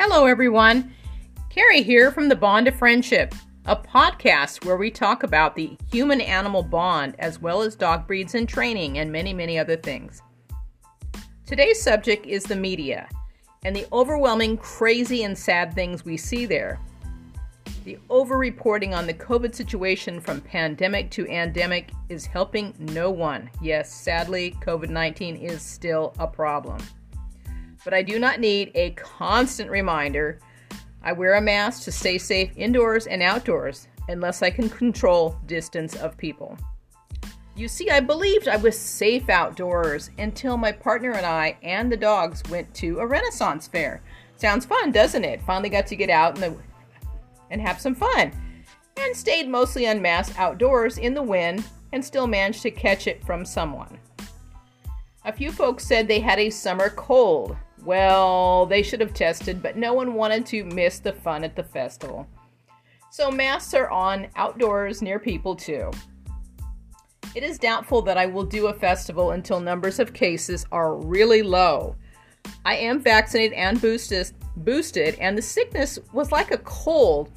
Hello, everyone. Kerri here from the Bond of Friendship, a podcast where we talk about the human animal bond as well as dog breeds and training and many, many other things. Today's subject is the media and the overwhelming, crazy, and sad things we see there. The over-reporting on the COVID situation from pandemic to endemic is helping no one. Yes, sadly, COVID 19 is still a problem but I do not need a constant reminder. I wear a mask to stay safe indoors and outdoors unless I can control distance of people. You see, I believed I was safe outdoors until my partner and I and the dogs went to a Renaissance fair. Sounds fun, doesn't it? Finally got to get out the, and have some fun. And stayed mostly unmasked outdoors in the wind and still managed to catch it from someone. A few folks said they had a summer cold, well, they should have tested, but no one wanted to miss the fun at the festival. So masks are on outdoors near people too. It is doubtful that I will do a festival until numbers of cases are really low. I am vaccinated and boosted, boosted, and the sickness was like a cold.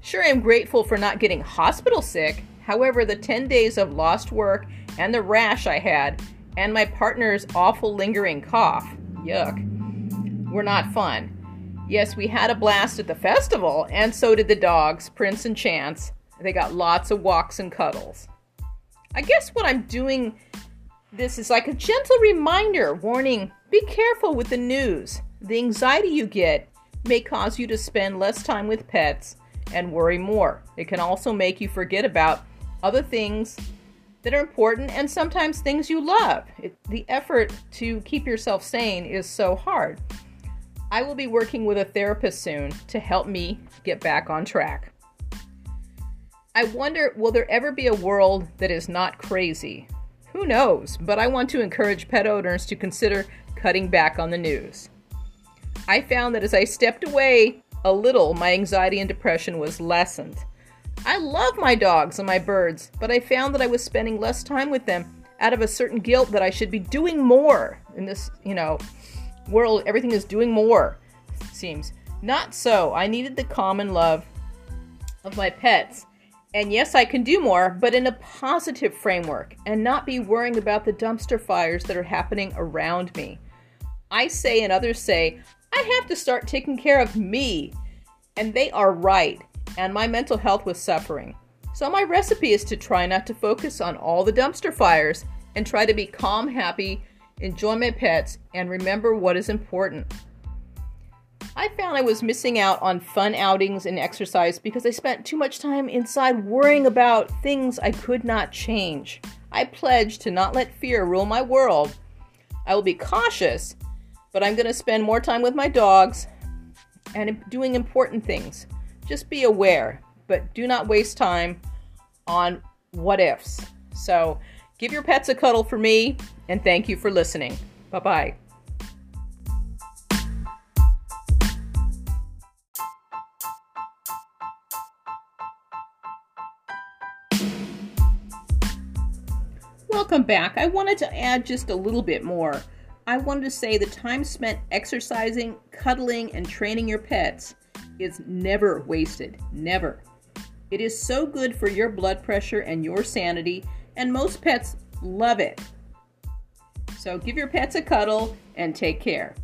Sure, I'm grateful for not getting hospital sick. However, the 10 days of lost work and the rash I had, and my partner's awful lingering cough, yuck, were not fun. Yes, we had a blast at the festival, and so did the dogs, Prince and Chance. They got lots of walks and cuddles. I guess what I'm doing this is like a gentle reminder warning be careful with the news. The anxiety you get may cause you to spend less time with pets and worry more. It can also make you forget about other things that are important and sometimes things you love. It, the effort to keep yourself sane is so hard. I will be working with a therapist soon to help me get back on track. I wonder will there ever be a world that is not crazy? Who knows, but I want to encourage pet owners to consider cutting back on the news. I found that as I stepped away a little, my anxiety and depression was lessened. I love my dogs and my birds, but I found that I was spending less time with them out of a certain guilt that I should be doing more in this, you know, world, everything is doing more, seems. Not so. I needed the calm and love of my pets. And yes, I can do more, but in a positive framework and not be worrying about the dumpster fires that are happening around me. I say, and others say, I have to start taking care of me. And they are right. And my mental health was suffering. So, my recipe is to try not to focus on all the dumpster fires and try to be calm, happy, enjoy my pets, and remember what is important. I found I was missing out on fun outings and exercise because I spent too much time inside worrying about things I could not change. I pledge to not let fear rule my world. I will be cautious, but I'm going to spend more time with my dogs and doing important things. Just be aware, but do not waste time on what ifs. So, give your pets a cuddle for me and thank you for listening. Bye bye. Welcome back. I wanted to add just a little bit more. I wanted to say the time spent exercising, cuddling, and training your pets is never wasted. Never. It is so good for your blood pressure and your sanity, and most pets love it. So give your pets a cuddle and take care.